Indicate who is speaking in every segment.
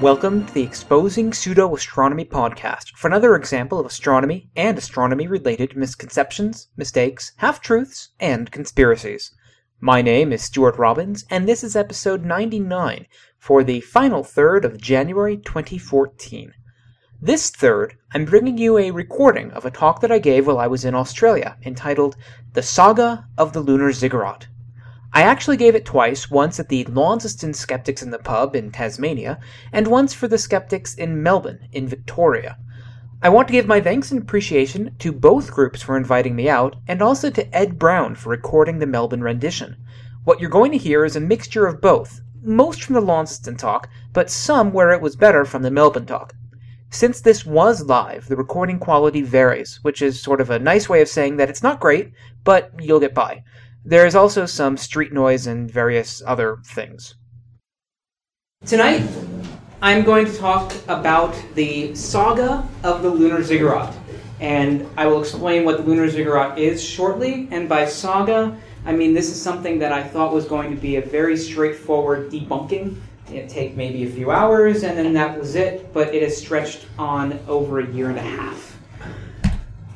Speaker 1: Welcome to the Exposing Pseudo Astronomy podcast for another example of astronomy and astronomy related misconceptions, mistakes, half truths, and conspiracies. My name is Stuart Robbins, and this is episode 99 for the final third of January 2014. This third, I'm bringing you a recording of a talk that I gave while I was in Australia entitled The Saga of the Lunar Ziggurat. I actually gave it twice, once at the Launceston Skeptics in the Pub in Tasmania, and once for the Skeptics in Melbourne, in Victoria. I want to give my thanks and appreciation to both groups for inviting me out, and also to Ed Brown for recording the Melbourne rendition. What you're going to hear is a mixture of both, most from the Launceston talk, but some where it was better from the Melbourne talk. Since this was live, the recording quality varies, which is sort of a nice way of saying that it's not great, but you'll get by. There is also some street noise and various other things. Tonight, I'm going to talk about the saga of the lunar ziggurat. And I will explain what the lunar ziggurat is shortly. And by saga, I mean this is something that I thought was going to be a very straightforward debunking. It'd take maybe a few hours, and then that was it. But it has stretched on over a year and a half.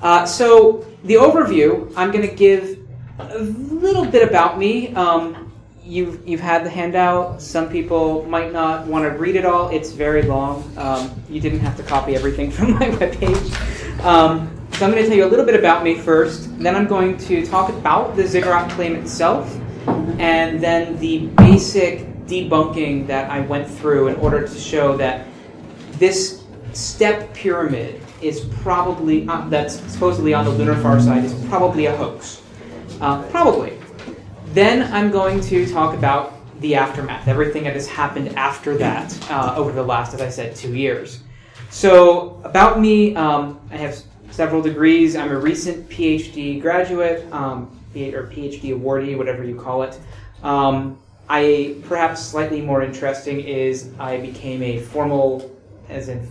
Speaker 1: Uh, so, the overview I'm going to give a little bit about me. Um, you've you've had the handout. Some people might not want to read it all. It's very long. Um, you didn't have to copy everything from my webpage. Um, so I'm going to tell you a little bit about me first. Then I'm going to talk about the ziggurat claim itself, and then the basic debunking that I went through in order to show that this step pyramid is probably uh, that's supposedly on the lunar far side is probably a hoax. Uh, probably. Then I'm going to talk about the aftermath, everything that has happened after that uh, over the last, as I said, two years. So, about me, um, I have several degrees. I'm a recent PhD graduate, um, or PhD awardee, whatever you call it. Um, I perhaps slightly more interesting is I became a formal, as in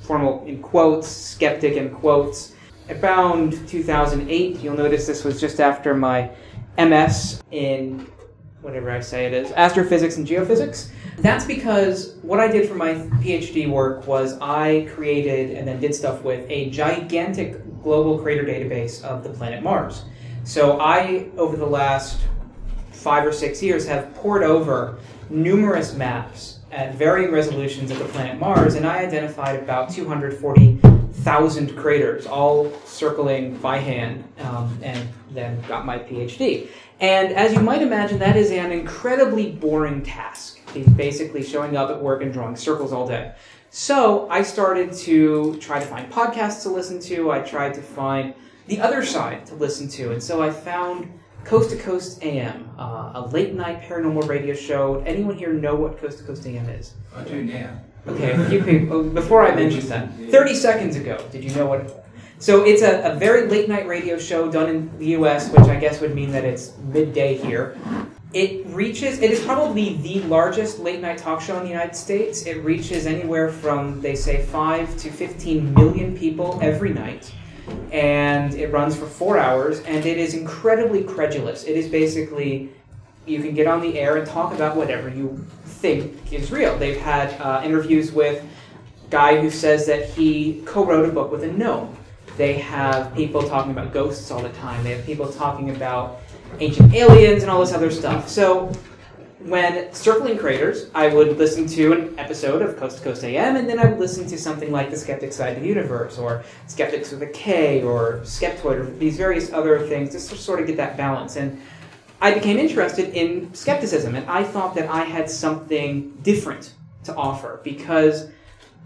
Speaker 1: formal in quotes, skeptic in quotes, around 2008. You'll notice this was just after my MS in whatever I say it is, astrophysics and geophysics. That's because what I did for my PhD work was I created and then did stuff with a gigantic global crater database of the planet Mars. So I, over the last five or six years, have pored over numerous maps at varying resolutions of the planet Mars, and I identified about 240 thousand craters, all circling by hand, um, and then got my PhD. And as you might imagine, that is an incredibly boring task. He's basically showing up at work and drawing circles all day. So I started to try to find podcasts to listen to. I tried to find the other side to listen to. And so I found Coast to Coast AM, uh, a late night paranormal radio show. Anyone here know what Coast to Coast AM is?
Speaker 2: I do now.
Speaker 1: Okay, a few people. Oh, before I mention that, 30 seconds ago, did you know what? So it's a, a very late night radio show done in the US, which I guess would mean that it's midday here. It reaches, it is probably the largest late night talk show in the United States. It reaches anywhere from, they say, 5 to 15 million people every night. And it runs for four hours, and it is incredibly credulous. It is basically, you can get on the air and talk about whatever you think is real. They've had uh, interviews with guy who says that he co-wrote a book with a gnome. They have people talking about ghosts all the time. They have people talking about ancient aliens and all this other stuff. So when circling craters, I would listen to an episode of Coast to Coast AM, and then I would listen to something like The Skeptics' Guide to the Universe, or Skeptics with a K, or Skeptoid, or these various other things, just to sort of get that balance. And I became interested in skepticism, and I thought that I had something different to offer because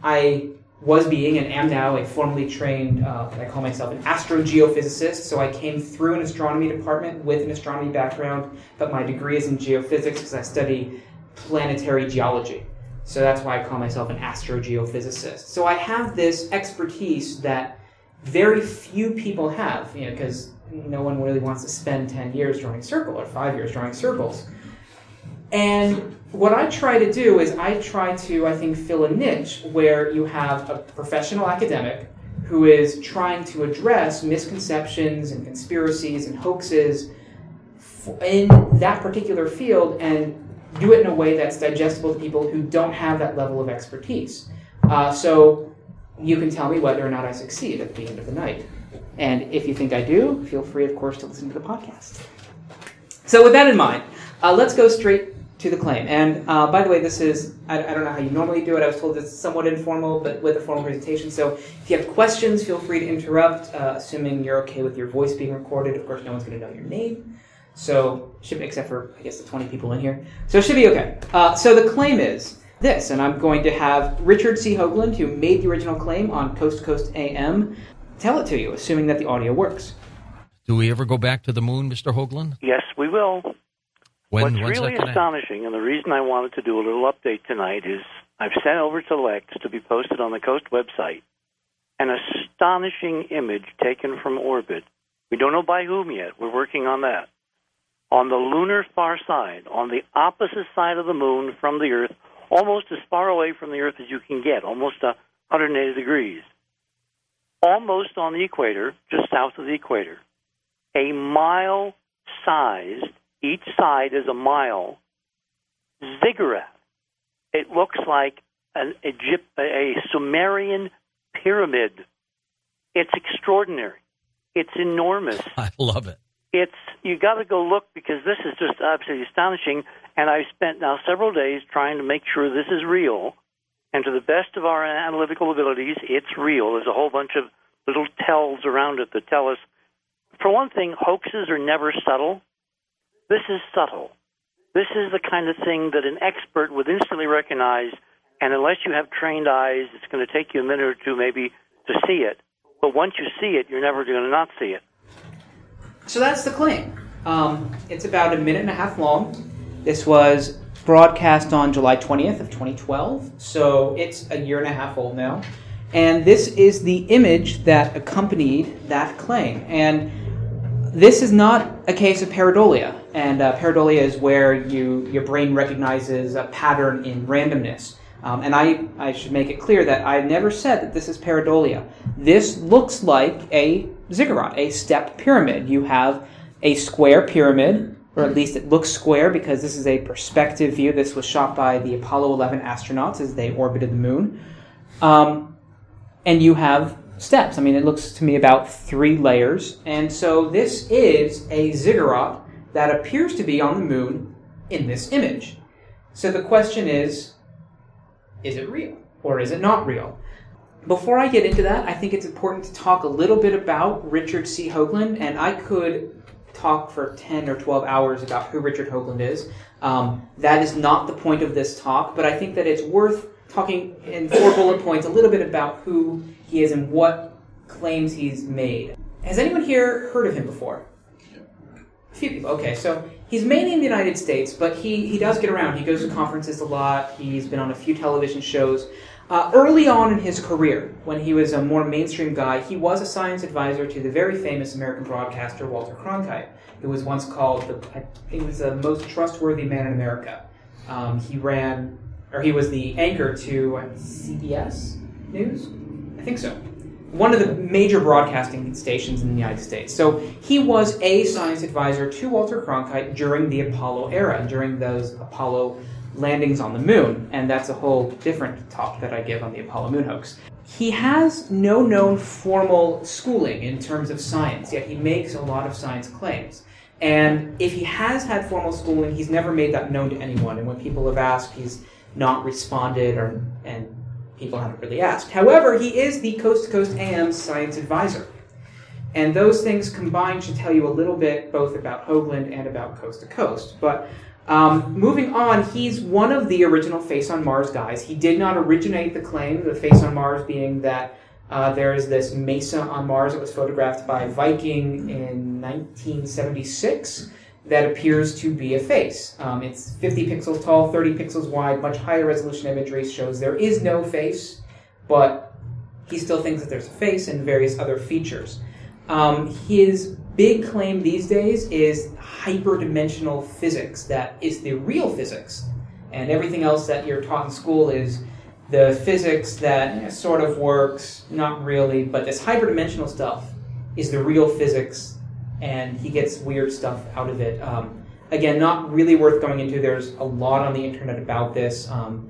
Speaker 1: I was being and am now a formally trained, uh, I call myself an astrogeophysicist. So I came through an astronomy department with an astronomy background, but my degree is in geophysics because I study planetary geology. So that's why I call myself an astrogeophysicist. So I have this expertise that very few people have, you know, because no one really wants to spend 10 years drawing circle or five years drawing circles. And what I try to do is I try to, I think, fill a niche where you have a professional academic who is trying to address misconceptions and conspiracies and hoaxes in that particular field and do it in a way that's digestible to people who don't have that level of expertise. Uh, so you can tell me whether or not I succeed at the end of the night. And if you think I do, feel free, of course, to listen to the podcast. So, with that in mind, uh, let's go straight to the claim. And uh, by the way, this is, I, I, don't know how you normally do it. I was told it's somewhat informal, but with a formal presentation. So, if you have questions, feel free to interrupt, uh, assuming you're okay with your voice being recorded. Of course, no one's going to know your name. So, should except for, I guess, the 20 people in here. So, it should be okay. Uh, so, the claim is this, and I'm going to have Richard C. Hoagland, who made the original claim on Coast to Coast AM, tell it to you, assuming that the audio works.
Speaker 2: Do we ever go back to the moon, Mr. Hoagland?
Speaker 3: Yes, we will.
Speaker 2: When,
Speaker 3: What's really astonishing, and the reason I wanted to do a little update tonight is I've sent over to Lex to be posted on the Coast website an astonishing image taken from orbit. We don't know by whom yet. We're working on that. On the lunar far side, on the opposite side of the moon from the Earth, almost as far away from the Earth as you can get, almost 180 degrees, almost on the equator, just south of the equator, a mile sized, each side is a mile, ziggurat. It looks like an Egypt, a Sumerian pyramid. It's extraordinary. It's enormous.
Speaker 2: I love it.
Speaker 3: It's you got to go look because this is just absolutely astonishing. And I've spent now several days trying to make sure this is real. And to the best of our analytical abilities, it's real. There's a whole bunch of little tells around it that tell us, for one thing, hoaxes are never subtle. This is subtle. This is the kind of thing that an expert would instantly recognize. And unless you have trained eyes, it's going to take you a minute or two maybe to see it. But once you see it, you're never going to not see it.
Speaker 1: So that's the claim. Um, it's about a minute and a half long. This was broadcast on July 20th of 2012, so it's a year and a half old now. And this is the image that accompanied that claim. And this is not a case of pareidolia. And uh, pareidolia is where you your brain recognizes a pattern in randomness. Um, and I, I should make it clear that I've never said that this is pareidolia. This looks like a ziggurat, a step pyramid. You have a square pyramid or at least it looks square because this is a perspective view. This was shot by the Apollo 11 astronauts as they orbited the moon. Um, and you have steps. I mean, it looks to me about three layers. And so this is a ziggurat that appears to be on the moon in this image. So the question is is it real or is it not real? Before I get into that, I think it's important to talk a little bit about Richard C. Hoagland, and I could talk for 10 or 12 hours about who Richard Hoagland is. Um, that is not the point of this talk, but I think that it's worth talking in four bullet points a little bit about who he is and what claims he's made. Has anyone here heard of him before? A few people. Okay, so he's mainly in the United States, but he, he does get around. He goes to conferences a lot. He's been on a few television shows. Uh, early on in his career, when he was a more mainstream guy, he was a science advisor to the very famous American broadcaster Walter Cronkite, who was once called the I think he was the most trustworthy man in America. Um, he ran, or he was the anchor to CBS News, I think so. One of the major broadcasting stations in the United States. So he was a science advisor to Walter Cronkite during the Apollo era, during those Apollo landings on the moon, and that's a whole different talk that I give on the Apollo moon hoax. He has no known formal schooling in terms of science, yet he makes a lot of science claims. And if he has had formal schooling, he's never made that known to anyone. And when people have asked, he's not responded, or and people haven't really asked. However, he is the Coast to Coast AM science advisor. And those things combined should tell you a little bit both about Hoagland and about Coast to Coast. But um, moving on, he's one of the original Face on Mars guys. He did not originate the claim, the Face on Mars being that uh, there is this mesa on Mars that was photographed by Viking in 1976 that appears to be a face. Um, it's 50 pixels tall, 30 pixels wide, much higher resolution imagery shows there is no face, but he still thinks that there's a face and various other features. Um, his big claim these days is hyperdimensional physics that is the real physics. And everything else that you're taught in school is the physics that sort of works, not really, but this hyperdimensional stuff is the real physics, and he gets weird stuff out of it. Um, Again, not really worth going into. There's a lot on the internet about this. Um,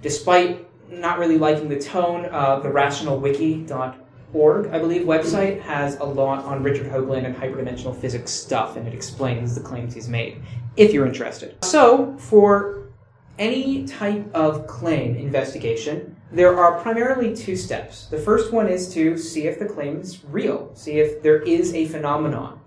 Speaker 1: despite not really liking the tone, uh, the rationalwiki.org, I believe, website has a lot on Richard Hoagland and hyperdimensional physics stuff, and it explains the claims he's made, if you're interested. So, for any type of claim investigation, there are primarily two steps. The first one is to see if the claim is real, see if there is a phenomenon.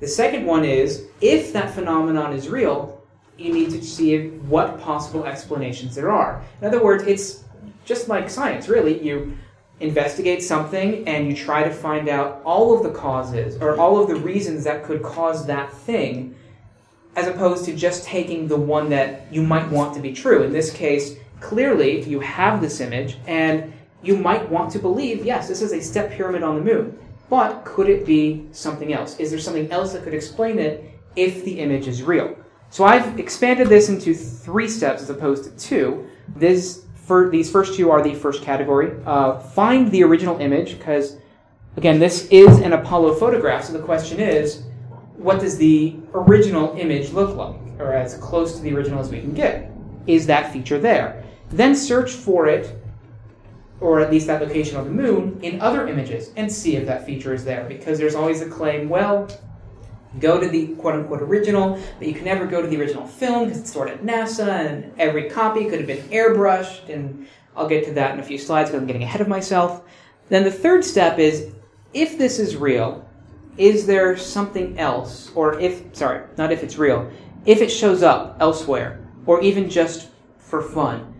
Speaker 1: The second one is if that phenomenon is real, you need to see what possible explanations there are. In other words, it's just like science, really. You investigate something and you try to find out all of the causes or all of the reasons that could cause that thing, as opposed to just taking the one that you might want to be true. In this case, clearly you have this image and you might want to believe, yes, this is a step pyramid on the moon. But could it be something else? Is there something else that could explain it if the image is real? So I've expanded this into three steps as opposed to two. This for these first two are the first category. Uh, find the original image because again, this is an Apollo photograph. So the question is, what does the original image look like, or as close to the original as we can get? Is that feature there? Then search for it, or at least that location on the moon, in other images and see if that feature is there. Because there's always a claim, well, go to the quote unquote original, but you can never go to the original film because it's stored at NASA and every copy could have been airbrushed. And I'll get to that in a few slides because I'm getting ahead of myself. Then the third step is if this is real, is there something else, or if, sorry, not if it's real, if it shows up elsewhere, or even just for fun,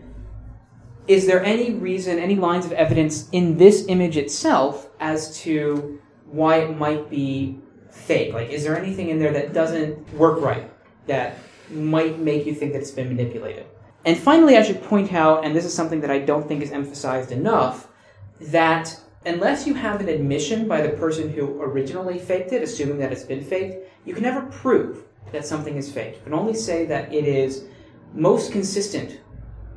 Speaker 1: is there any reason, any lines of evidence in this image itself as to why it might be fake? Like, is there anything in there that doesn't work right that might make you think that it's been manipulated? And finally, I should point out, and this is something that I don't think is emphasized enough, that unless you have an admission by the person who originally faked it, assuming that it's been faked, you can never prove that something is faked. You can only say that it is most consistent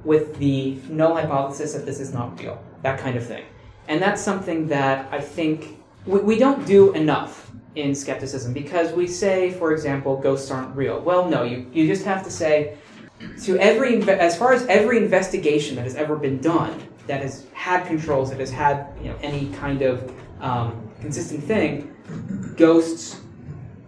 Speaker 1: with the null hypothesis that this is not real, that kind of thing. And that's something that I think we, we don't do enough in skepticism because we say, for example, ghosts aren't real. Well, no, you, you just have to say, to every, as far as every investigation that has ever been done, that has had controls, that has had you know, any kind of um, consistent thing, ghosts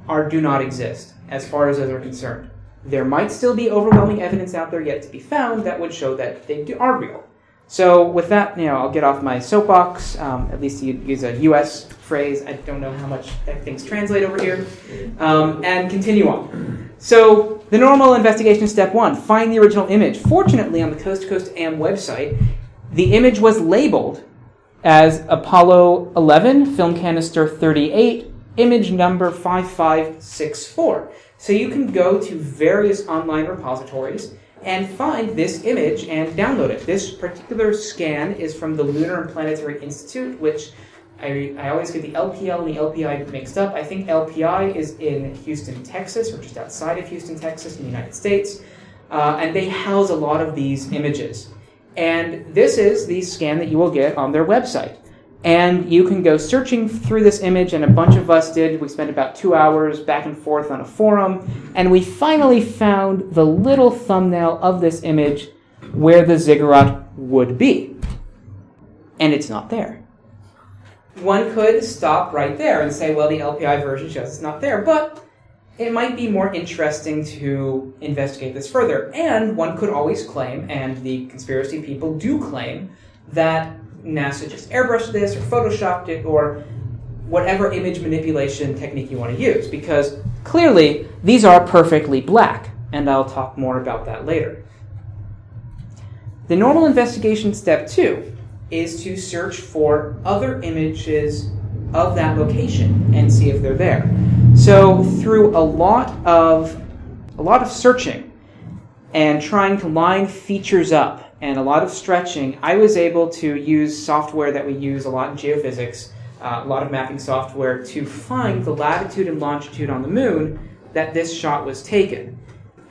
Speaker 1: are do not exist as far as those are concerned. There might still be overwhelming evidence out there yet to be found that would show that they do, are real. So with that, you know, I'll get off my soapbox. Um, at least use a U.S. phrase. I don't know how much things translate over here, um, and continue on. So the normal investigation step one: find the original image. Fortunately, on the Coast to Coast AM website, the image was labeled as Apollo 11, film canister 38, image number 5564. So you can go to various online repositories and find this image and download it. This particular scan is from the Lunar and Planetary Institute, which I, I always get the LPL and the LPI mixed up. I think LPI is in Houston, Texas, or just outside of Houston, Texas, in the United States. Uh, and they house a lot of these images. And this is the scan that you will get on their website. And you can go searching through this image, and a bunch of us did. We spent about two hours back and forth on a forum, and we finally found the little thumbnail of this image where the ziggurat would be. And it's not there. One could stop right there and say, well, the LPI version shows it's not there, but it might be more interesting to investigate this further. And one could always claim, and the conspiracy people do claim, that NASA just airbrushed this or photoshopped it or whatever image manipulation technique you want to use because clearly these are perfectly black, and I'll talk more about that later. The normal investigation step two is to search for other images of that location and see if they're there. So through a lot of a lot of searching and trying to line features up and a lot of stretching, I was able to use software that we use a lot in geophysics, uh, a lot of mapping software, to find the latitude and longitude on the moon that this shot was taken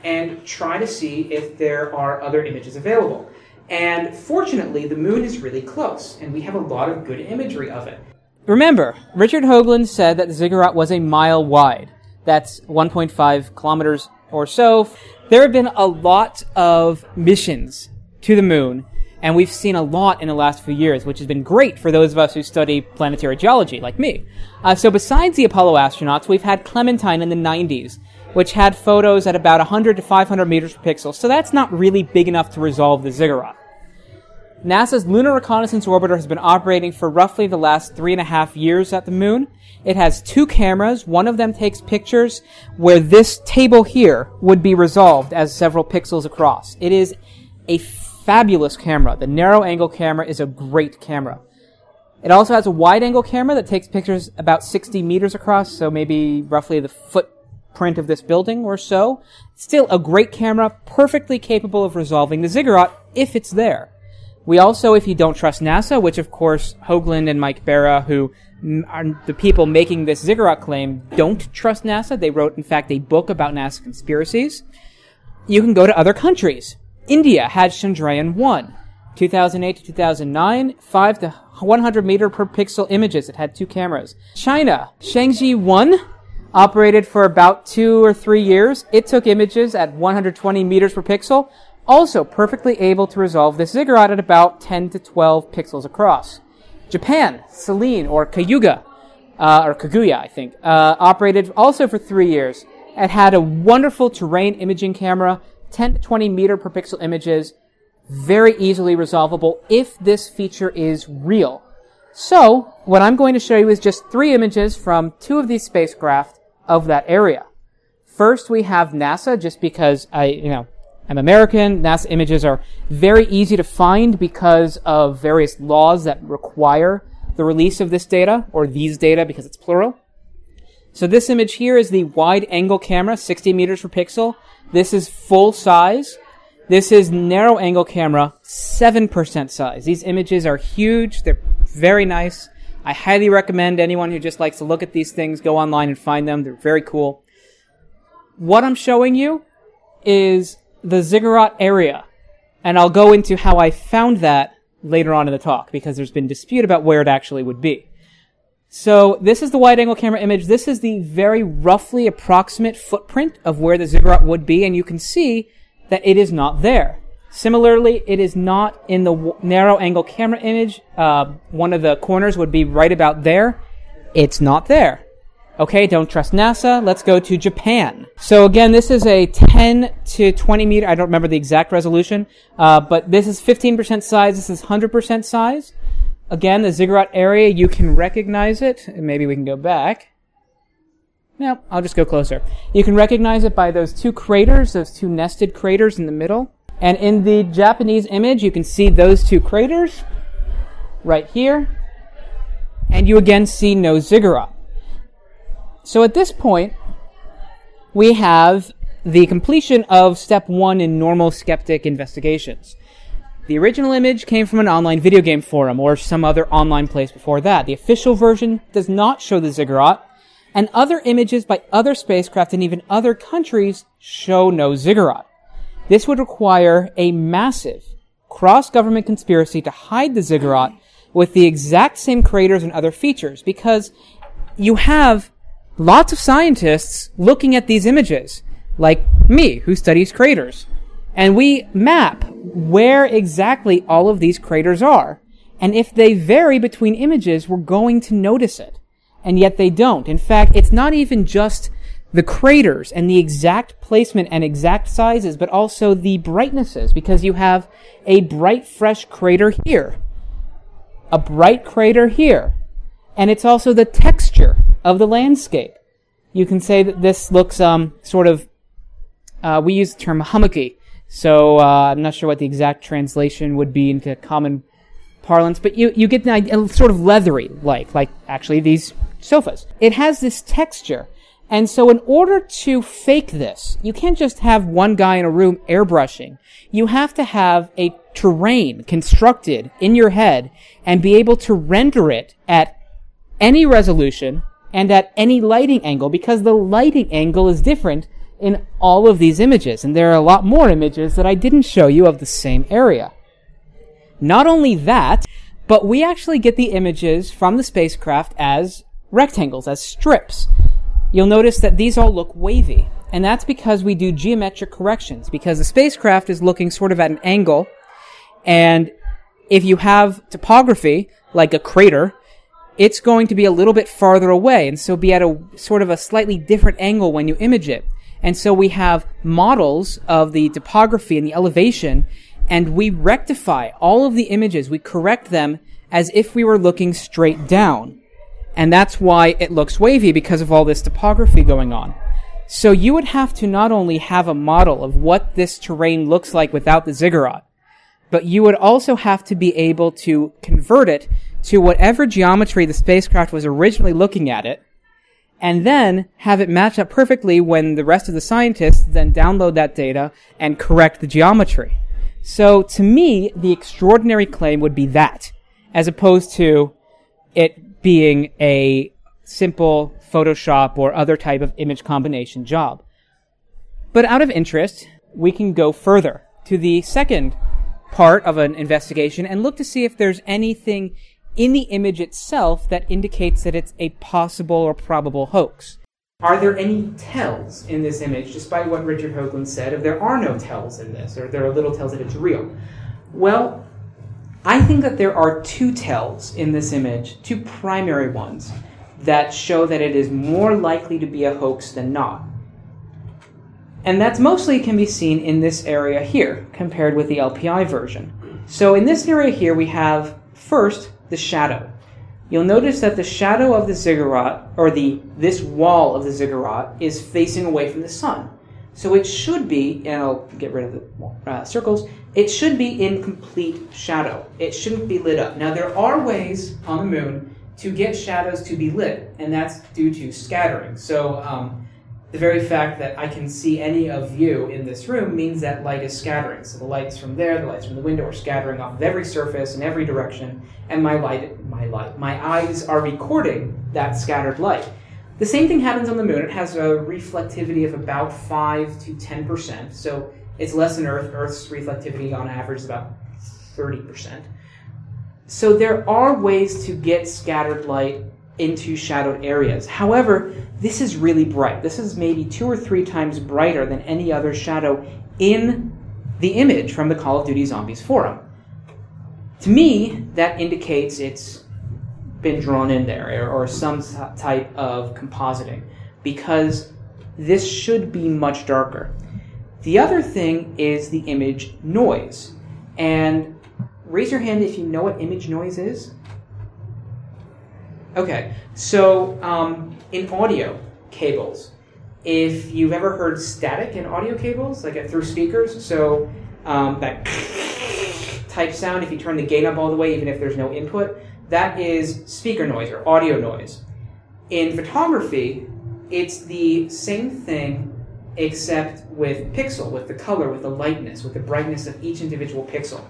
Speaker 1: and try to see if there are other images available. And fortunately, the moon is really close, and we have a lot of good imagery of it. Remember, Richard Hoagland said that the ziggurat was a mile wide. That's 1.5 kilometers or so. There have been a lot of missions to the moon, and we've seen a lot in the last few years, which has been great for those of us who study planetary geology, like me. Uh, so besides the Apollo astronauts, we've had Clementine in the 90s, which had photos at about 100 to 500 meters per pixel, so that's not really big enough to resolve the ziggurat. NASA's Lunar Reconnaissance Orbiter has been operating for roughly the last three and a half years at the moon. It has two cameras. One of them takes pictures where this table here would be resolved as several pixels across. It is a fabulous camera. The narrow angle camera is a great camera. It also has a wide angle camera that takes pictures about 60 meters across, so maybe roughly the footprint of this building or so. Still a great camera, perfectly capable of resolving the ziggurat if it's there. We also, if you don't trust NASA, which of course Hoagland and Mike Bara, who are the people making this ziggurat claim, don't trust NASA. They wrote, in fact, a book about NASA conspiracies. You can go to other countries. India had Chandrayaan 1. 2008 to 2009, 5 to 100 meter per pixel images. It had two cameras. China, Chang'e 1 operated for about two or three years. It took images at 120 meters per pixel also perfectly able to resolve the ziggurat at about 10 to 12 pixels across. Japan, Selene, or Kayuga, uh, or Kaguya, I think, uh, operated also for three years. It had a wonderful terrain imaging camera, 10 to 20 meter per pixel images, very easily resolvable if this feature is real. So, what I'm going to show you is just three images from two of these spacecraft of that area. First, we have NASA, just because I, you know, I'm American. NASA images are very easy to find because of various laws that require the release of this data, or these data because it's plural. So this image here is the wide angle camera, 60 meters per pixel. This is full size. This is narrow angle camera, 7% size. These images are huge. They're very nice. I highly recommend anyone who just likes to look at these things go online and find them. They're very cool. What I'm showing you is the ziggurat area. And I'll go into how I found that later on in the talk because there's been dispute about where it actually would be. So this is the wide angle camera image. This is the very roughly approximate footprint of where the ziggurat would be and you can see that it is not there. Similarly, it is not in the w- narrow angle camera image. Uh, one of the corners would be right about there. It's not there. Okay, don't trust NASA. Let's go to Japan. So again, this is a 10 to 20 meter. I don't remember the exact resolution, uh, but this is 15% size. This is 100% size. Again, the ziggurat area, you can recognize it. Maybe we can go back. No, I'll just go closer. You can recognize it by those two craters, those two nested craters in the middle. And in the Japanese image, you can see those two craters right here. And you again see no ziggurat. So at this point, we have the completion of step one in normal skeptic investigations. The original image came from an online video game forum or some other online place before that. The official version does not show the ziggurat, and other images by other spacecraft and even other countries show no ziggurat. This would require a massive cross-government conspiracy to hide the ziggurat with the exact same craters and other features because you have lots of scientists looking at these images, like me, who studies craters. And we map where exactly all of these craters are. And if they vary between images, we're going to notice it. And yet they don't. In fact, it's not even just the craters and the exact placement and exact sizes, but also the brightnesses, because you have a bright, fresh crater here, a bright crater here, and it's also the texture of the landscape. You can say that this looks um, sort of, uh, we use the term hummocky, so uh, I'm not sure what the exact translation would be into common parlance, but you, you get the idea, sort of leathery, like, like actually these sofas. It has this texture. And so in order to fake this, you can't just have one guy in a room airbrushing. You have to have a terrain constructed in your head and be able to render it at any resolution and at any lighting angle because the lighting angle is different in all of these images. And there are a lot more images that I didn't show you of the same area. Not only that, but we actually get the images from the spacecraft as rectangles, as strips. You'll notice that these all look wavy. and that's because we do geometric corrections, because the spacecraft is looking sort of at an angle, and if you have topography, like a crater, it's going to be a little bit farther away, and so be at a sort of a slightly different angle when you image it. And so we have models of the topography and the elevation, and we rectify all of the images, we correct them as if we were looking straight down. And that's why it looks wavy because of all this topography going on. So you would have to not only have a model of what this terrain looks like without the ziggurat, but you would also have to be able to convert it to whatever geometry the spacecraft was originally looking at it, and then have it match up perfectly when the rest of the scientists then download that data and correct the geometry. So to me, the extraordinary claim would be that, as opposed to it being a simple Photoshop or other type of image combination job. But out of interest, we can go further to the second part of an investigation and look to see if there's anything in the image itself that indicates that it's a possible or probable hoax. Are there any tells in this image, despite what Richard Hoagland said, if there are no tells in this, or there are little tells that it's real? Well, I think that there are two tells in this image, two primary ones, that show that it is more likely to be a hoax than not. And that's mostly can be seen in this area here, compared with the LPI version. So in this area here, we have first the shadow. You'll notice that the shadow of the ziggurat, or the this wall of the ziggurat, is facing away from the sun. So it should be, and I'll get rid of the uh, circles, it should be in complete shadow. It shouldn't be lit up. Now there are ways on the moon to get shadows to be lit, and that's due to scattering. So um, the very fact that I can see any of you in this room means that light is scattering. So the lights from there, the lights from the window are scattering off of every surface in every direction, and my light, my light, my eyes are recording that scattered light. The same thing happens on the moon. It has a reflectivity of about five to ten percent. So it's less than Earth. Earth's reflectivity on average is about thirty percent. So there are ways to get scattered light into shadowed areas. However, this is really bright. This is maybe two or three times brighter than any other shadow in the image from the Call of Duty Zombies forum. To me, that indicates it's been drawn in there or some type of compositing because this should be much darker. The other thing is the image noise. And raise your hand if you know what image noise is. Okay, so um, in audio cables, if you've ever heard static in audio cables, like through speakers, so um, that type sound, if you turn the gain up all the way, even if there's no input, that is speaker noise or audio noise. In photography, it's the same thing except with pixel, with the color, with the lightness, with the brightness of each individual pixel.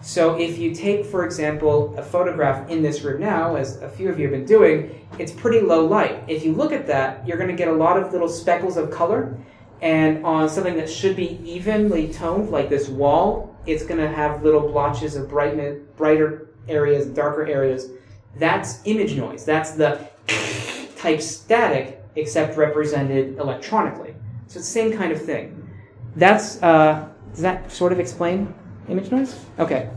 Speaker 1: So if you take, for example, a photograph in this room now, as a few of you have been doing, it's pretty low light. If you look at that, you're going to get a lot of little speckles of color, and on something that should be evenly toned, like this wall, it's going to have little blotches of brightness, brighter areas, darker areas. That's image noise. That's the type static, except represented electronically. So it's the same kind of thing. That's uh, does that sort of explain image noise? Okay.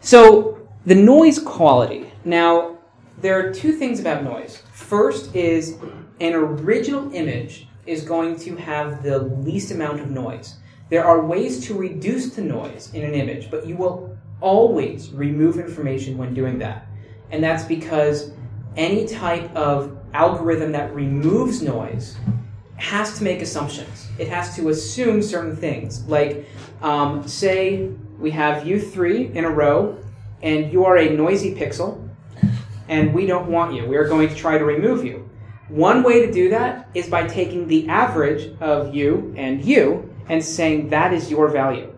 Speaker 1: So the noise quality. Now, there are two things about noise. First is an original image is going to have the least amount of noise. There are ways to reduce the noise in an image, but you will always remove information when doing that. And that's because any type of algorithm that removes noise has to make assumptions. It has to assume certain things. Like, um, say we have you three in a row, and you are a noisy pixel, and we don't want you. We are going to try to remove you. One way to do that is by taking the average of you and you and saying that is your value.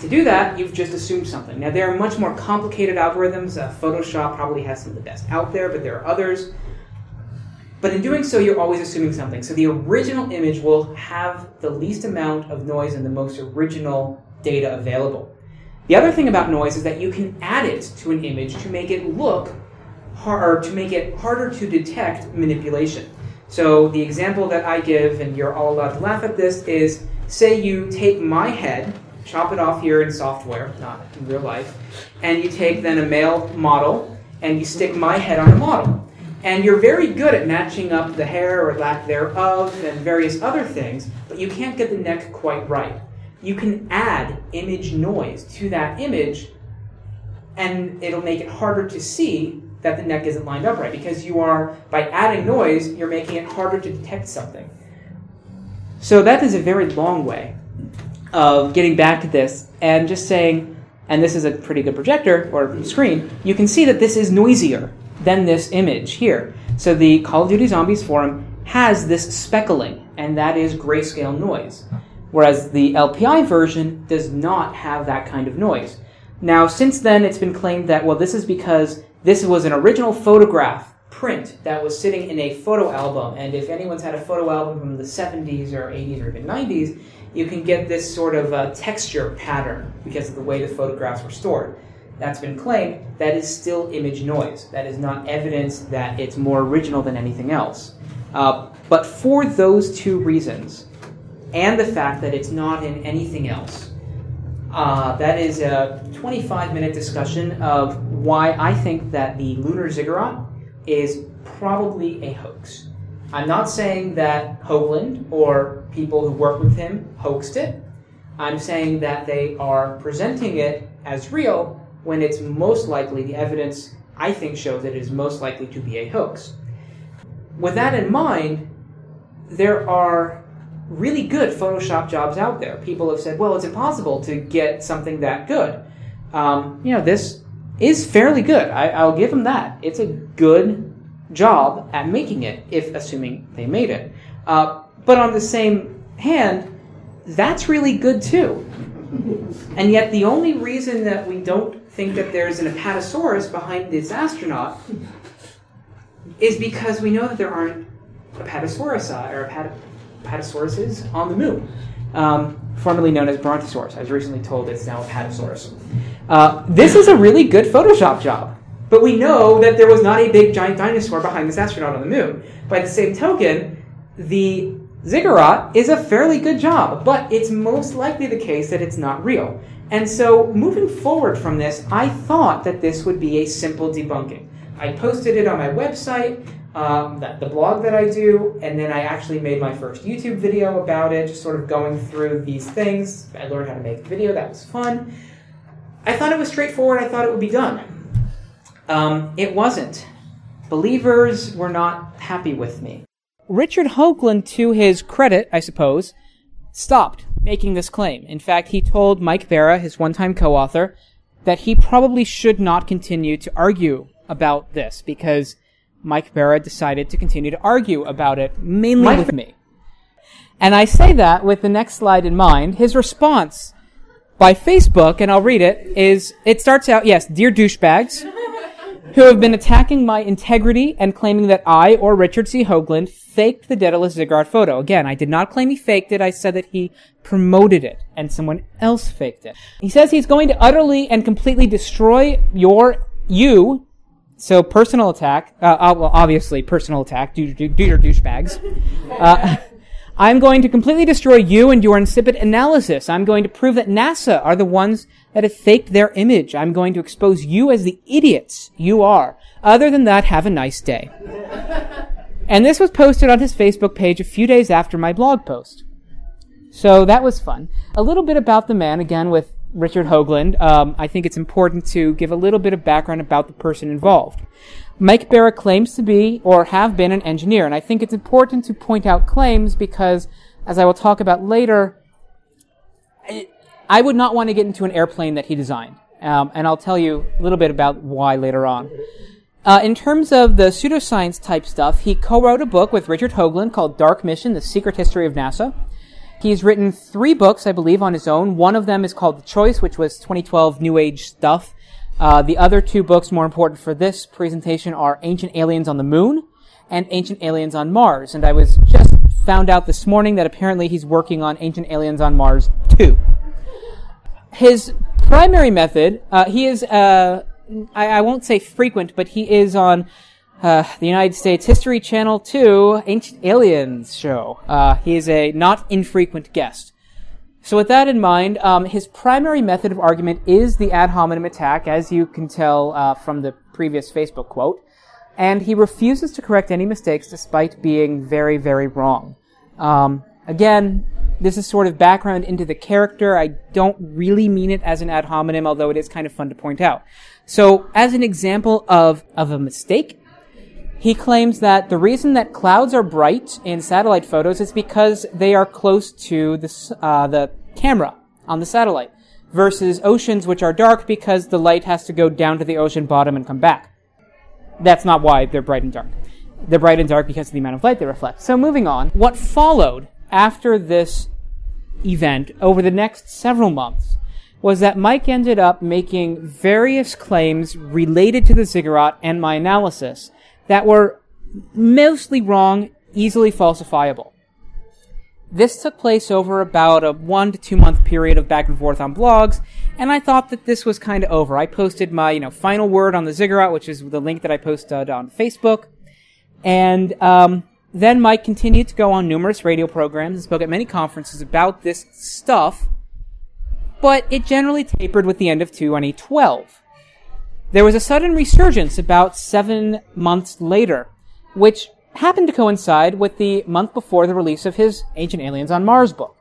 Speaker 1: To do that, you've just assumed something. Now, there are much more complicated algorithms. Uh, Photoshop probably has some of the best out there, but there are others. But in doing so, you're always assuming something. So the original image will have the least amount of noise and the most original data available. The other thing about noise is that you can add it to an image to make it look hard, to make it harder to detect manipulation. So the example that I give, and you're all allowed to laugh at this, is say you take my head, chop it off here in software, not in real life, and you take then a male model and you stick my head on a model. And you're very good at matching up the hair or lack thereof and various other things, but you can't get the neck quite right. You can add image noise to that image, and it'll make it harder to see that the neck isn't lined up right because you are, by adding noise, you're making it harder to detect something. So that is a very long way of getting back to this and just saying, and this is a pretty good projector or screen, you can see that this is noisier than this image here. So the Call of Duty Zombies forum has this speckling, and that is grayscale noise. Whereas the LPI version does not have that kind of noise. Now, since then, it's been claimed that, well, this is because this was an original photograph print that was sitting in a photo album, and if anyone's had a photo album from the 70s or 80s or even 90s, you can get this sort of uh, texture pattern because of the way the photographs were stored. That's been claimed. That is still image noise. That is not evidence that it's more original than anything else. Uh, but for those two reasons, and the fact that it's not in anything else, uh, that is a 25 minute discussion of why I think that the lunar ziggurat is probably a hoax. I'm not saying that Hoagland or people who work with him hoaxed it. I'm saying that they are presenting it as real when it's most likely, the evidence I think shows that it is most likely to be a hoax. With that in mind, there are really good Photoshop jobs out there. People have said, well, it's impossible to get something that good. Um, you know, this is fairly good. I, will give them that. It's a good job at making it, if assuming they made it. Uh, but on the same hand, that's really good too. And yet, the only reason that we don't think that there's an apatosaurus behind this astronaut is because we know that there aren't apatosaurus or apat- apatosauruses on the moon, um, formerly known as brontosaurus. I was recently told it's now apatosaurus. Uh, this is a really good Photoshop job, but we know that there was not a big giant dinosaur behind this astronaut on the moon. By the same token, the ziggurat is a fairly good job, but it's most likely the case that it's not real. And so, moving forward from this, I thought that this would be a simple debunking. I posted it on my website, um, that, the blog that I do, and then I actually made my first YouTube video about it, just sort of going through these things. I learned how to make a video, that was fun. I thought it was straightforward, I thought it would be done. Um, it wasn't. Believers were not happy with me. Richard Hoagland, to his credit, I suppose, stopped making this claim. In fact, he told Mike Bara, his one-time co-author, that he probably should not continue to argue about this because Mike Bara decided to continue to argue about it, mainly Mike with me. And I say that with the next slide in mind. His response by Facebook, and I'll read it, is, it starts out, yes, dear douchebags, who have been attacking my integrity and claiming that I or Richard C. Hoagland faked the Daedalus Ziggurat photo. Again, I did not claim he faked it. I said that he promoted it and someone else faked it. He says he's going to utterly and completely destroy your, you, so personal attack, uh, uh well, obviously personal attack, do, do, do your douchebags. Uh, I'm going to completely destroy you and your insipid analysis. I'm going to prove that NASA are the ones that have faked their image. I'm going to expose you as the idiots you are. Other than that, have a nice day. and this was posted on his Facebook page a few days after my blog post. So that was fun. A little bit about the man, again, with Richard Hoagland. Um, I think it's important to give a little bit of background about the person involved. Mike Bara claims to be or have been an engineer, and I think it's important to point out claims because, as I will talk about later, I would not want to get into an airplane that he designed, um, and I'll tell you a little bit about why later on. Uh, in terms of the pseudoscience type stuff, he co-wrote a book with Richard Hoagland called Dark Mission: The Secret History of NASA. He's written three books, I believe, on his own. One of them is called The Choice, which was 2012 New Age stuff. Uh, the other two books more important for this presentation are Ancient Aliens on the Moon and Ancient Aliens on Mars. And I was just found out this morning that apparently he's working on Ancient Aliens on Mars 2. His primary method, uh, he is, uh, I, I, won't say frequent, but he is on uh, the United States History Channel 2 Ancient Aliens show. Uh, he is a not infrequent guest. So with that in mind, um, his primary method of argument is the ad hominem attack, as you can tell uh, from the previous Facebook quote. And he refuses to correct any mistakes despite being very, very wrong. Um, again, this is sort of background into the character. I don't really mean it as an ad hominem, although it is kind of fun to point out. So, as an example of, of a mistake, he claims that the reason that clouds are bright in satellite photos is because they are close to the, uh, the camera on the satellite, versus oceans which are dark because the light has to go down to the ocean bottom and come back. That's not why they're bright and dark. They're bright and dark because of the amount of light they reflect. So moving on, what followed after this event over the next several months was that Mike ended up making various claims related to the ziggurat and my analysis that were mostly wrong, easily falsifiable. This took place over about a one to two month period of back and forth on blogs, and I thought that this was kind of over. I posted my, you know, final word on the ziggurat, which is the link that I posted on Facebook, and um, then Mike continued to go on numerous radio programs and spoke at many conferences about this stuff, but it generally tapered with the end of 2012. There was a sudden resurgence about seven months later, which happened to coincide with the month before the release of his Ancient Aliens on Mars book.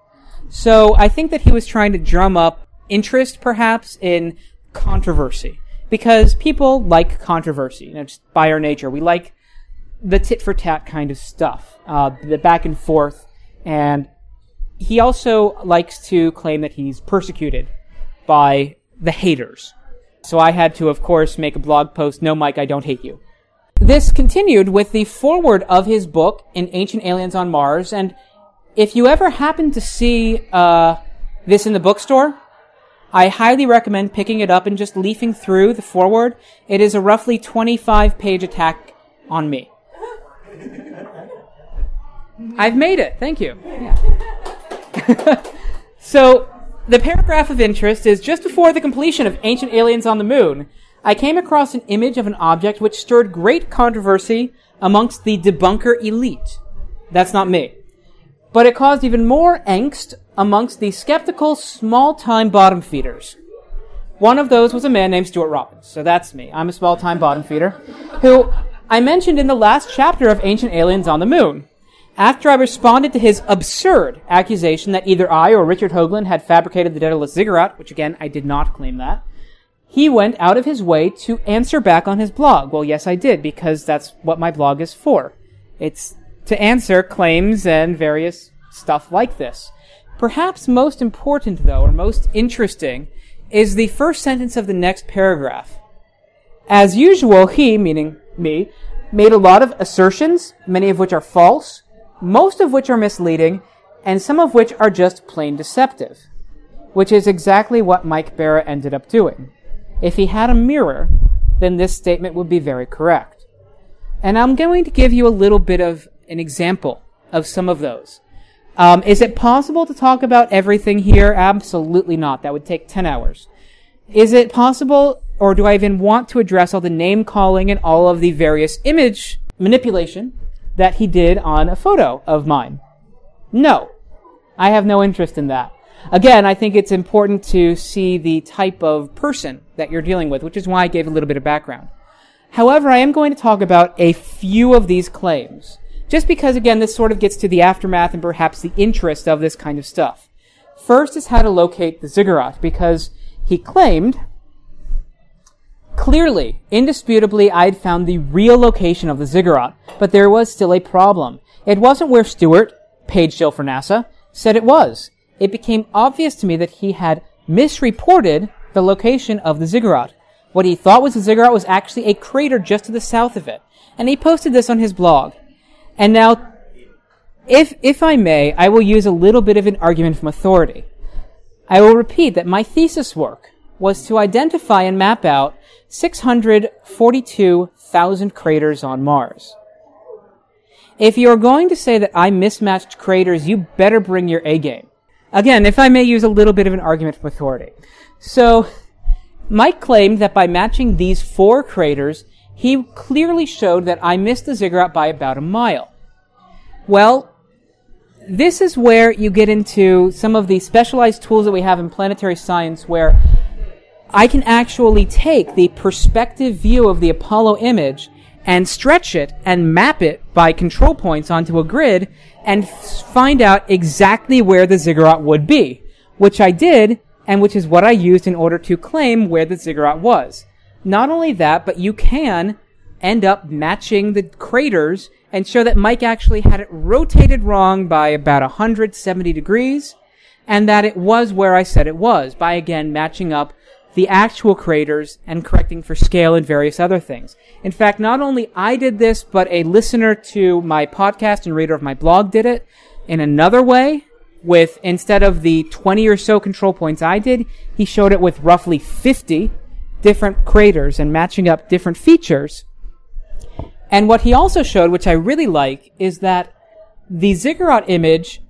Speaker 1: So I think that he was trying to drum up interest, perhaps, in controversy. Because people like controversy, you know, just by our nature. We like the tit for tat kind of stuff, uh, the back and forth. And he also likes to claim that he's persecuted by the haters. So I had to, of course, make a blog post, No, Mike, I don't hate you. This continued with the foreword of his book, In Ancient Aliens on Mars, and if you ever happen to see uh, this in the bookstore, I highly recommend picking it up and just leafing through the foreword. It is a roughly 25 page attack on me. I've made it. Thank you. Yeah. so, the paragraph of interest is just before the completion of Ancient Aliens on the Moon, I came across an image of an object which stirred great controversy amongst the debunker elite. That's not me. But it caused even more angst amongst the skeptical small-time bottom feeders. One of those was a man named Stuart Robbins. So that's me. I'm a small-time bottom feeder who I mentioned in the last chapter of Ancient Aliens on the Moon. After I responded to his absurd accusation that either I or Richard Hoagland had fabricated the Daedalus ziggurat, which again, I did not claim that, he went out of his way to answer back on his blog. Well, yes, I did, because that's what my blog is for. It's to answer claims and various stuff like this. Perhaps most important, though, or most interesting, is the first sentence of the next paragraph. As usual, he, meaning me, made a lot of assertions, many of which are false, most of which are misleading, and some of which are just plain deceptive, which is exactly what Mike Bara ended up doing. If he had a mirror, then this statement would be very correct. And I'm going to give you a little bit of an example of some of those. Um, is it possible to talk about everything here? Absolutely not. That would take 10 hours. Is it possible, or do I even want to address all the name calling and all of the various image manipulation that he did on a photo of mine? No. I have no interest in that. Again, I think it's important to see the type of person that you're dealing with, which is why I gave a little bit of background. However, I am going to talk about a few of these claims. Just because, again, this sort of gets to the aftermath and perhaps the interest of this kind of stuff. First is how to locate the ziggurat, because he claimed, clearly, indisputably, I'd found the real location of the ziggurat, but there was still a problem. It wasn't where Stuart, paid still for NASA, said it was. It became obvious to me that he had misreported the location of the ziggurat. What he thought was the ziggurat was actually a crater just to the south of it. And he posted this on his blog. And now, if, if I may, I will use a little bit of an argument from authority. I will repeat that my thesis work was to identify and map out 642,000 craters on Mars. If you're going to say that I mismatched craters, you better bring your A game. Again, if I may use a little bit of an argument from authority. So, Mike claimed that by matching these four craters, he clearly showed that I missed the ziggurat by about a mile. Well, this is where you get into some of the specialized tools that we have in planetary science where I can actually take the perspective view of the Apollo image and stretch it and map it by control points onto a grid and find out exactly where the ziggurat would be, which I did and which is what I used in order to claim where the ziggurat was. Not only that, but you can end up matching the craters and show that Mike actually had it rotated wrong by about 170 degrees and that it was where I said it was by again matching up the actual craters and correcting for scale and various other things. In fact, not only I did this, but a listener to my podcast and reader of my blog did it in another way with instead of the 20 or so control points I did, he showed it with roughly 50 different craters and matching up different features. And what he also showed, which I really like, is that the ziggurat image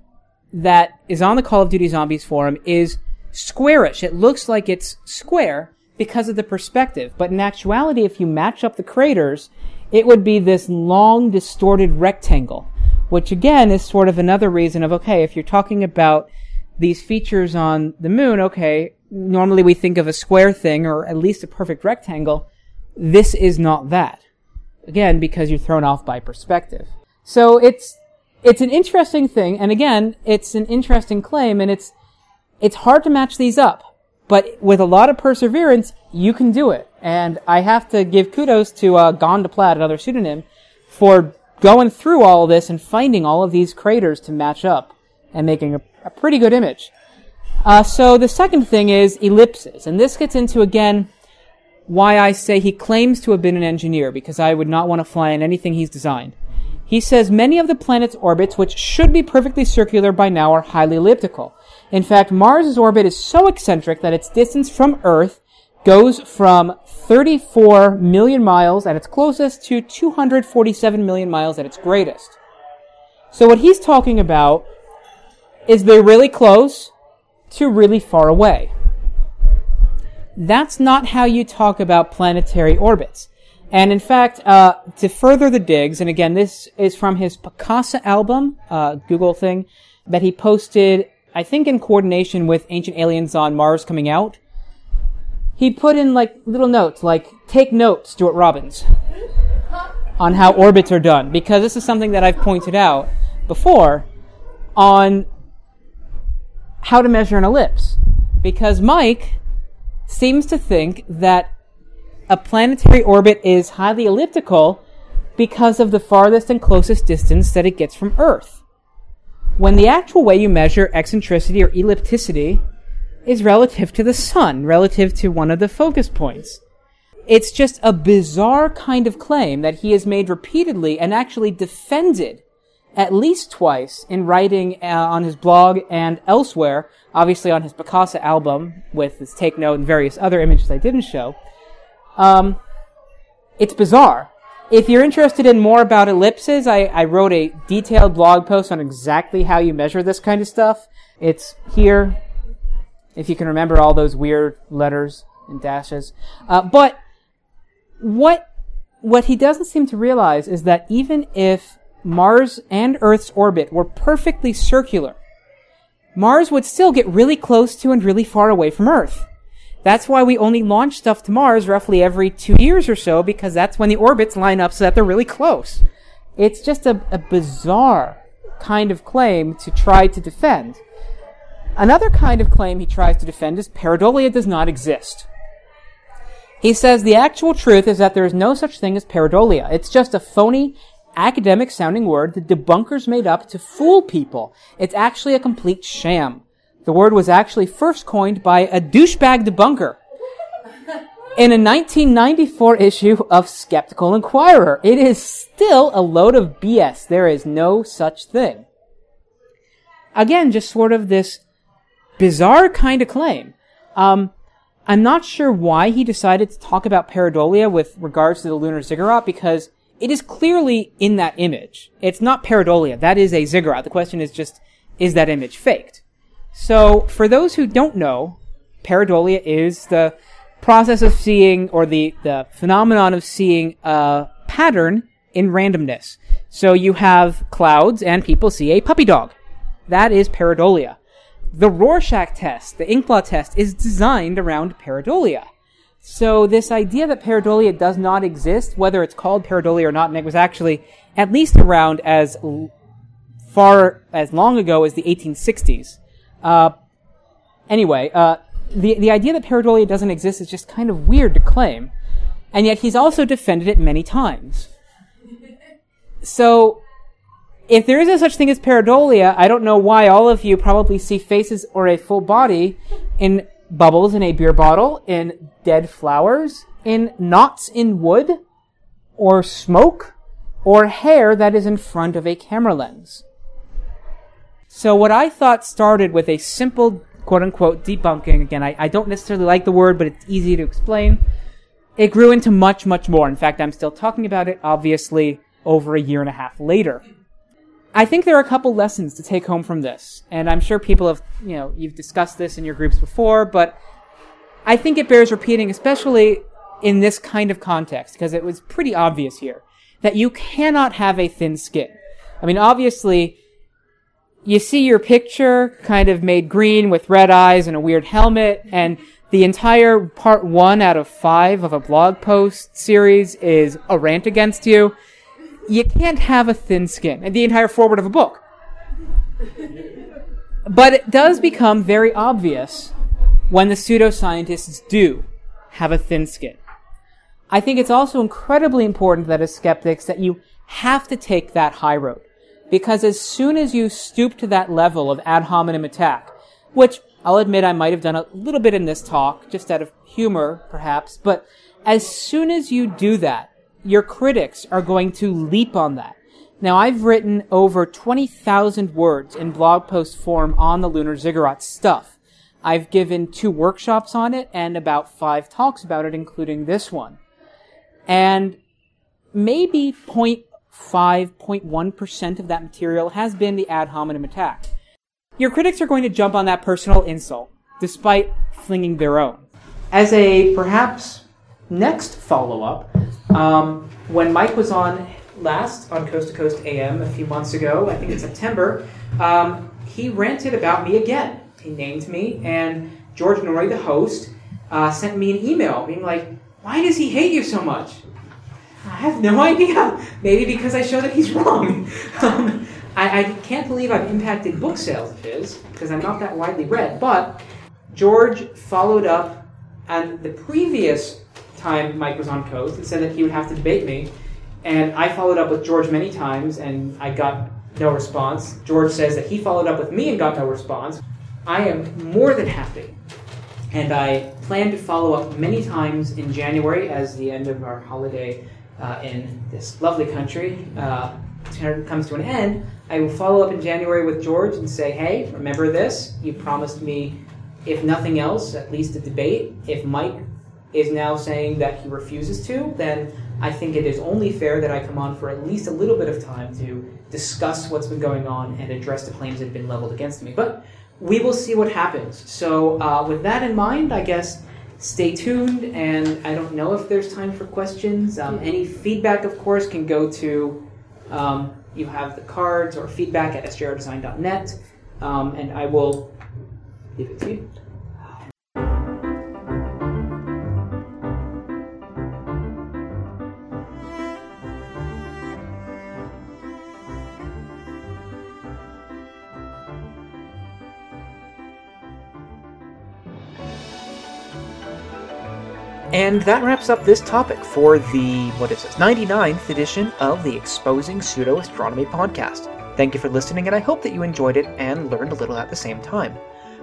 Speaker 1: that is on the Call of Duty Zombies forum is squarish. It looks like it's square because of the perspective. But in actuality, if you match up the craters, it would be this long, distorted rectangle, which again is sort of another reason of, okay, if you're talking about these features on the moon, okay, normally we think of a square thing or at least a perfect rectangle. This is not that. Again, because you're thrown off by perspective. So it's, it's an interesting thing, and again, it's an interesting claim, and it's, it's hard to match these up, but with a lot of perseverance, you can do it. And I have to give kudos to uh, Plaid, another pseudonym, for going through all of this and finding all of these craters to match up and making a, a pretty good image. Uh, so the second thing is ellipses, and this gets into again why I say he claims to have been an engineer because I would not want to fly in anything he's designed. He says many of the planet's orbits, which should be perfectly circular by now, are highly elliptical. In fact, Mars' orbit is so eccentric that its distance from Earth goes from 34 million miles at its closest to 247 million miles at its greatest. So what he's talking about is they're really close to really far away. That's not how you talk about planetary orbits. And in fact, uh, to further the digs, and again, this is from his Picasa album, uh, Google thing, that he posted, I think in coordination with Ancient Aliens on Mars coming out. He put in like little notes, like, take notes, Stuart Robbins, on how orbits are done, because this is something that I've pointed out before on how to measure an ellipse. Because Mike seems to think that a planetary orbit is highly elliptical because of the farthest and closest distance that it gets from Earth. When the actual way you measure eccentricity or ellipticity is relative to the sun, relative to one of the focus points. It's just a bizarre kind of claim that he has made repeatedly and actually defended at least twice in writing uh, on his blog and elsewhere, obviously on his Picasa album with his take note and various other images I didn't show. Um, it's bizarre. If you're interested in more about ellipses, I, I wrote a detailed blog post on exactly how you measure this kind of stuff. It's here, if you can remember all those weird letters and dashes. Uh, but what what he doesn't seem to realize is that even if Mars and Earth's orbit were perfectly circular, Mars would still get really close to and really far away from Earth. That's why we only launch stuff to Mars roughly every two years or so, because that's when the orbits line up so that they're really close. It's just a, a bizarre kind of claim to try to defend. Another kind of claim he tries to defend is pareidolia does not exist. He says the actual truth is that there is no such thing as pareidolia. It's just a phony, academic sounding word that debunkers made up to fool people. It's actually a complete sham. The word was actually first coined by a douchebag debunker in a 1994 issue of Skeptical Inquirer. It is still a load of BS. There is no such thing. Again, just sort of this bizarre kind of claim. Um, I'm not sure why he decided to talk about pareidolia with regards to the lunar ziggurat because it is clearly in that image. It's not pareidolia. That is a ziggurat. The question is just, is that image faked? So, for those who don't know, pareidolia is the process of seeing or the, the phenomenon of seeing a pattern in randomness. So you have clouds and people see a puppy dog. That is pareidolia. The Rorschach test, the inkblot test, is designed around pareidolia. So this idea that pareidolia does not exist, whether it's called pareidolia or not, and it was actually at least around as far as long ago as the 1860s. Uh, anyway, uh, the the idea that pareidolia doesn't exist is just kind of weird to claim, and yet he's also defended it many times. So, if there is a such thing as pareidolia, I don't know why all of you probably see faces or a full body in bubbles in a beer bottle, in dead flowers, in knots in wood, or smoke, or hair that is in front of a camera lens. So what I thought started with a simple quote unquote debunking, again, I, I don't necessarily like the word, but it's easy to explain. It grew into much, much more. In fact, I'm still talking about it, obviously, over a year and a half later. I think there are a couple lessons to take home from this, and I'm sure people have, you know, you've discussed this in your groups before, but I think it bears repeating, especially in this kind of context, because it was pretty obvious here that you cannot have a thin skin. I mean, obviously, you see your picture kind of made green with red eyes and a weird helmet, and the entire part one out of five of a blog post series is a rant against you you can't have a thin skin, and the entire foreword of a book. But it does become very obvious when the pseudoscientists do have a thin skin. I think it's also incredibly important that as skeptics that you have to take that high road. Because as soon as you stoop to that level of ad hominem attack, which I'll admit I might have done a little bit in this talk, just out of humor, perhaps, but as soon as you do that, your critics are going to leap on that. Now, I've written over 20,000 words in blog post form on the Lunar Ziggurat stuff. I've given two workshops on it and about five talks about it, including this one. And maybe 0.5, 0.1% of that material has been the ad hominem attack. Your critics are going to jump on that personal insult, despite flinging their own. As a perhaps next follow up, um, when Mike was on last on Coast to Coast AM a few months ago, I think in September, um, he ranted about me again. He named me, and George Noory, the host, uh, sent me an email being like, Why does he hate you so much? I have no idea. Maybe because I show that he's wrong. um, I, I, can't believe I've impacted book sales of his because I'm not that widely read. But George followed up on the previous time Mike was on Coast and said that he would have to debate me. And I followed up with George many times and I got no response. George says that he followed up with me and got no response. I am more than happy. And I plan to follow up many times in January as the end of our holiday uh, in this lovely country uh, comes to an end. I will follow up in January with George and say, hey, remember this? You promised me, if nothing else, at least a debate. If Mike is now saying that he refuses to, then I think it is only fair that I come on for at least a little bit of time to discuss what's been going on and address the claims that have been leveled against me. But we will see what happens. So, uh, with that in mind, I guess stay tuned. And I don't know if there's time for questions. Um, any feedback, of course, can go to um, you have the cards or feedback at sjrdesign.net, um, and I will give it to you. And that wraps up this topic for the, what is this, 99th edition of the Exposing Pseudo Astronomy podcast. Thank you for listening, and I hope that you enjoyed it and learned a little at the same time.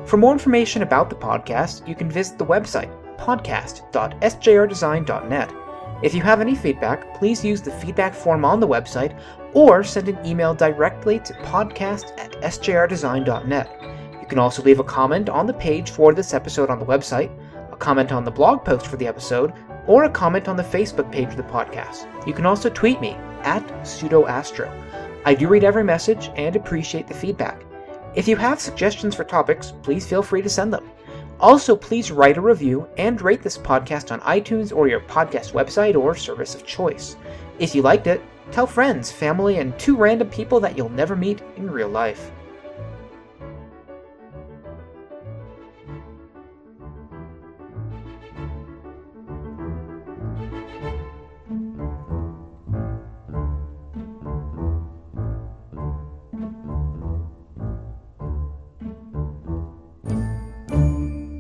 Speaker 1: For more information about the podcast, you can visit the website, podcast.sjrdesign.net. If you have any feedback, please use the feedback form on the website or send an email directly to podcast at sjrdesign.net. You can also leave a comment on the page for this episode on the website comment on the blog post for the episode, or a comment on the Facebook page of the podcast. You can also tweet me at pseudoastro. I do read every message and appreciate the feedback. If you have suggestions for topics, please feel free to send them. Also, please write a review and rate this podcast on iTunes or your podcast website or service of choice. If you liked it, tell friends, family, and two random people that you'll never meet in real life.